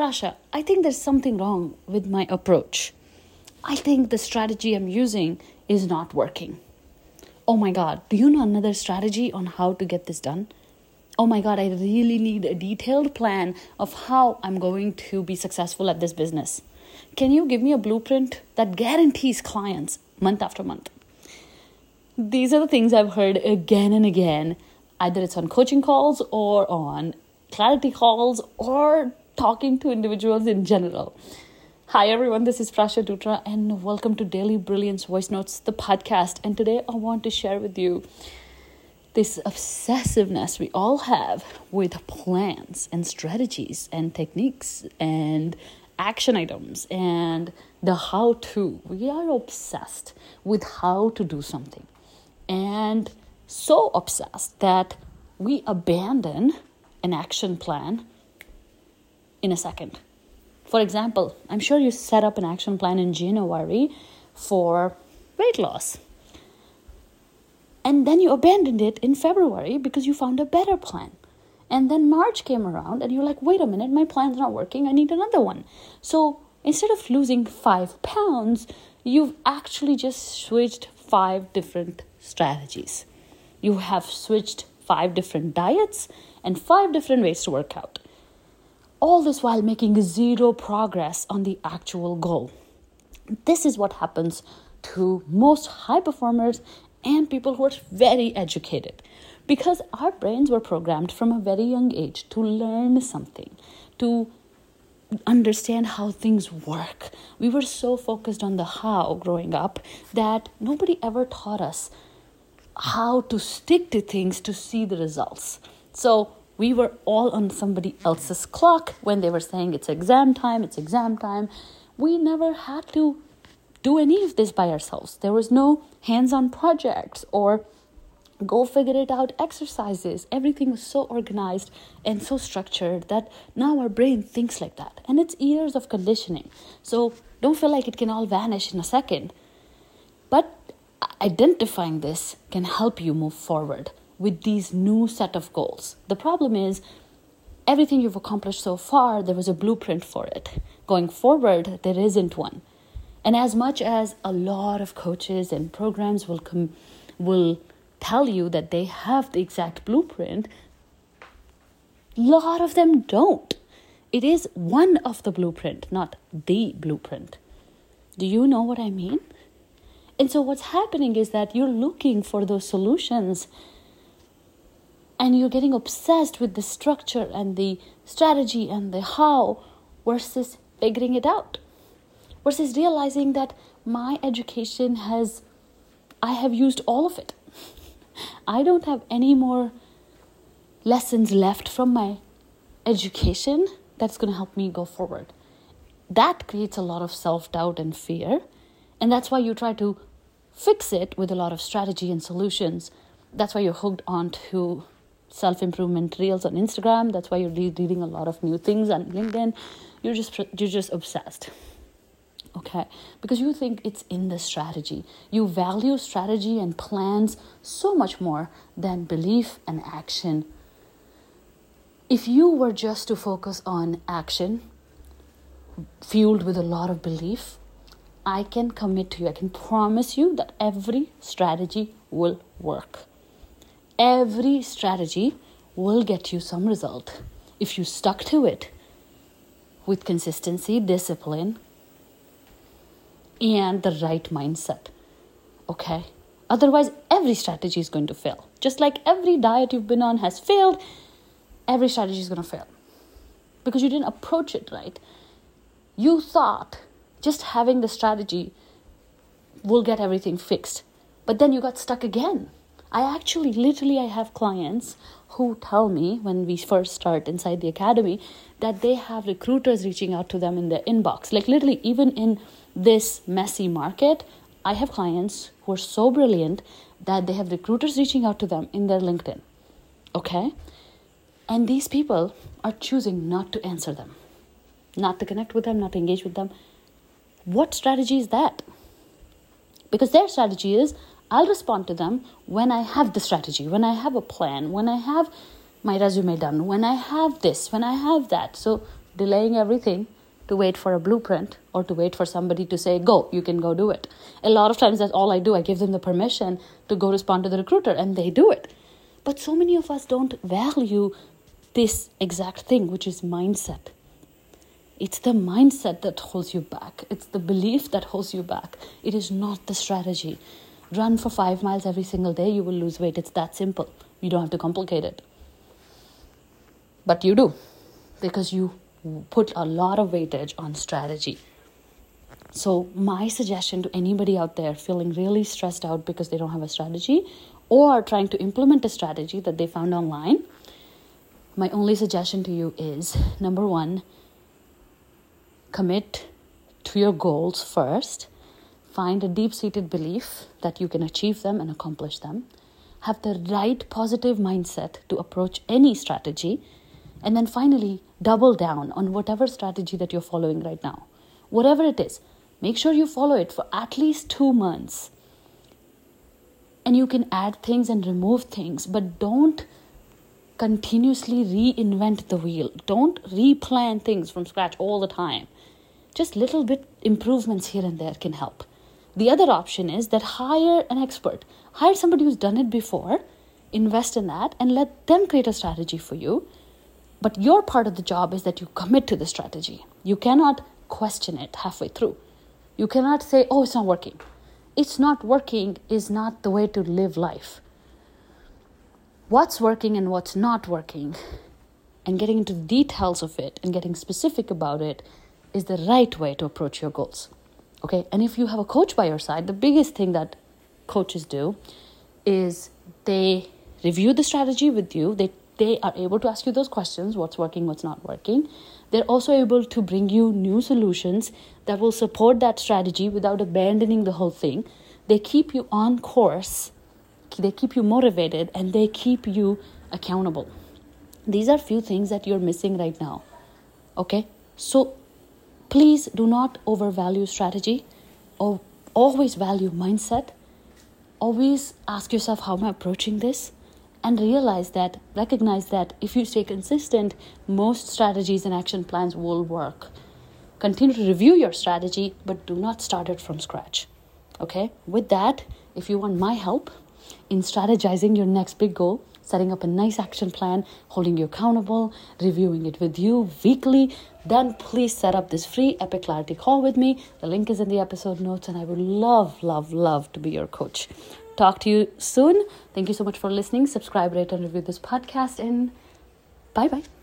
Prasha, I think there's something wrong with my approach. I think the strategy I'm using is not working. Oh my God, do you know another strategy on how to get this done? Oh my God, I really need a detailed plan of how I'm going to be successful at this business. Can you give me a blueprint that guarantees clients month after month? These are the things I've heard again and again. Either it's on coaching calls or on clarity calls or talking to individuals in general. Hi everyone, this is Prasha Dutra and welcome to Daily Brilliance Voice Notes, the podcast. And today I want to share with you this obsessiveness we all have with plans and strategies and techniques and action items and the how to. We are obsessed with how to do something and so obsessed that we abandon an action plan in a second. For example, I'm sure you set up an action plan in January for weight loss. And then you abandoned it in February because you found a better plan. And then March came around and you're like, wait a minute, my plan's not working. I need another one. So instead of losing five pounds, you've actually just switched five different strategies. You have switched five different diets and five different ways to work out all this while making zero progress on the actual goal. This is what happens to most high performers and people who are very educated because our brains were programmed from a very young age to learn something, to understand how things work. We were so focused on the how growing up that nobody ever taught us how to stick to things to see the results. So, we were all on somebody else's clock when they were saying it's exam time, it's exam time. We never had to do any of this by ourselves. There was no hands on projects or go figure it out exercises. Everything was so organized and so structured that now our brain thinks like that. And it's years of conditioning. So don't feel like it can all vanish in a second. But identifying this can help you move forward with these new set of goals. The problem is everything you've accomplished so far, there was a blueprint for it. Going forward, there isn't one. And as much as a lot of coaches and programs will come, will tell you that they have the exact blueprint, a lot of them don't. It is one of the blueprint, not the blueprint. Do you know what I mean? And so what's happening is that you're looking for those solutions and you're getting obsessed with the structure and the strategy and the how versus figuring it out versus realizing that my education has i have used all of it. I don't have any more lessons left from my education that's going to help me go forward. That creates a lot of self-doubt and fear and that's why you try to fix it with a lot of strategy and solutions. That's why you're hooked on to self improvement reels on Instagram. That's why you're reading a lot of new things on LinkedIn. You're just you're just obsessed. Okay, because you think it's in the strategy. You value strategy and plans so much more than belief and action. If you were just to focus on action, fueled with a lot of belief, I can commit to you, I can promise you that every strategy will work every strategy will get you some result if you stuck to it with consistency, discipline, and the right mindset. Okay? Otherwise, every strategy is going to fail. Just like every diet you've been on has failed, every strategy is going to fail because you didn't approach it right. You thought just having the strategy will get everything fixed, but then you got stuck again I actually, literally, I have clients who tell me when we first start inside the academy that they have recruiters reaching out to them in their inbox. Like, literally, even in this messy market, I have clients who are so brilliant that they have recruiters reaching out to them in their LinkedIn. Okay? And these people are choosing not to answer them, not to connect with them, not to engage with them. What strategy is that? Because their strategy is I'll respond to them when I have the strategy, when I have a plan, when I have my resume done, when I have this, when I have that. So delaying everything to wait for a blueprint or to wait for somebody to say, go, you can go do it. A lot of times that's all I do. I give them the permission to go respond to the recruiter and they do it. But so many of us don't value this exact thing, which is mindset. It's the mindset that holds you back. It's the belief that holds you back. It is not the strategy. Run for five miles every single day, you will lose weight. It's that simple. You don't have to complicate it. But you do because you put a lot of weightage on strategy. So, my suggestion to anybody out there feeling really stressed out because they don't have a strategy or trying to implement a strategy that they found online, my only suggestion to you is number one, commit to your goals first. Find a deep seated belief that you can achieve them and accomplish them. Have the right positive mindset to approach any strategy. And then finally, double down on whatever strategy that you're following right now. Whatever it is, make sure you follow it for at least two months. And you can add things and remove things, but don't continuously reinvent the wheel. Don't replan things from scratch all the time. Just little bit improvements here and there can help. The other option is that hire an expert. Hire somebody who's done it before, invest in that, and let them create a strategy for you but your part of the job is that you commit to the strategy. You cannot question it halfway through. You cannot say, oh, it's not working. It's not working is not the way to live life. What's working and what's not working, and getting into the details of it and getting specific about it is the right way to approach your goals. Okay, and if you have a coach by your side, the biggest thing that coaches do is they review the strategy with you, they they are able to ask you those questions what's working, what's not working. They're also able to bring you new solutions that will support that strategy without abandoning the whole thing. They keep you on course, they keep you motivated, and they keep you accountable. These are few things that you're missing right now. Okay? So please do not overvalue strategy or always value mindset. Always ask yourself how am I approaching this? and realize that, recognize that if you stay consistent, most strategies and action plans will work. Continue to review your strategy, but do not start it from scratch. Okay, with that, if you want my help in strategizing your next big goal, setting up a nice action plan, holding you accountable, reviewing it with you weekly, then please set up this free Epic Clarity call with me. The link is in the episode notes, and I would love, love, love to be your coach talk to you soon. Thank you so much for listening. Subscribe, rate, and review this podcast, and bye bye.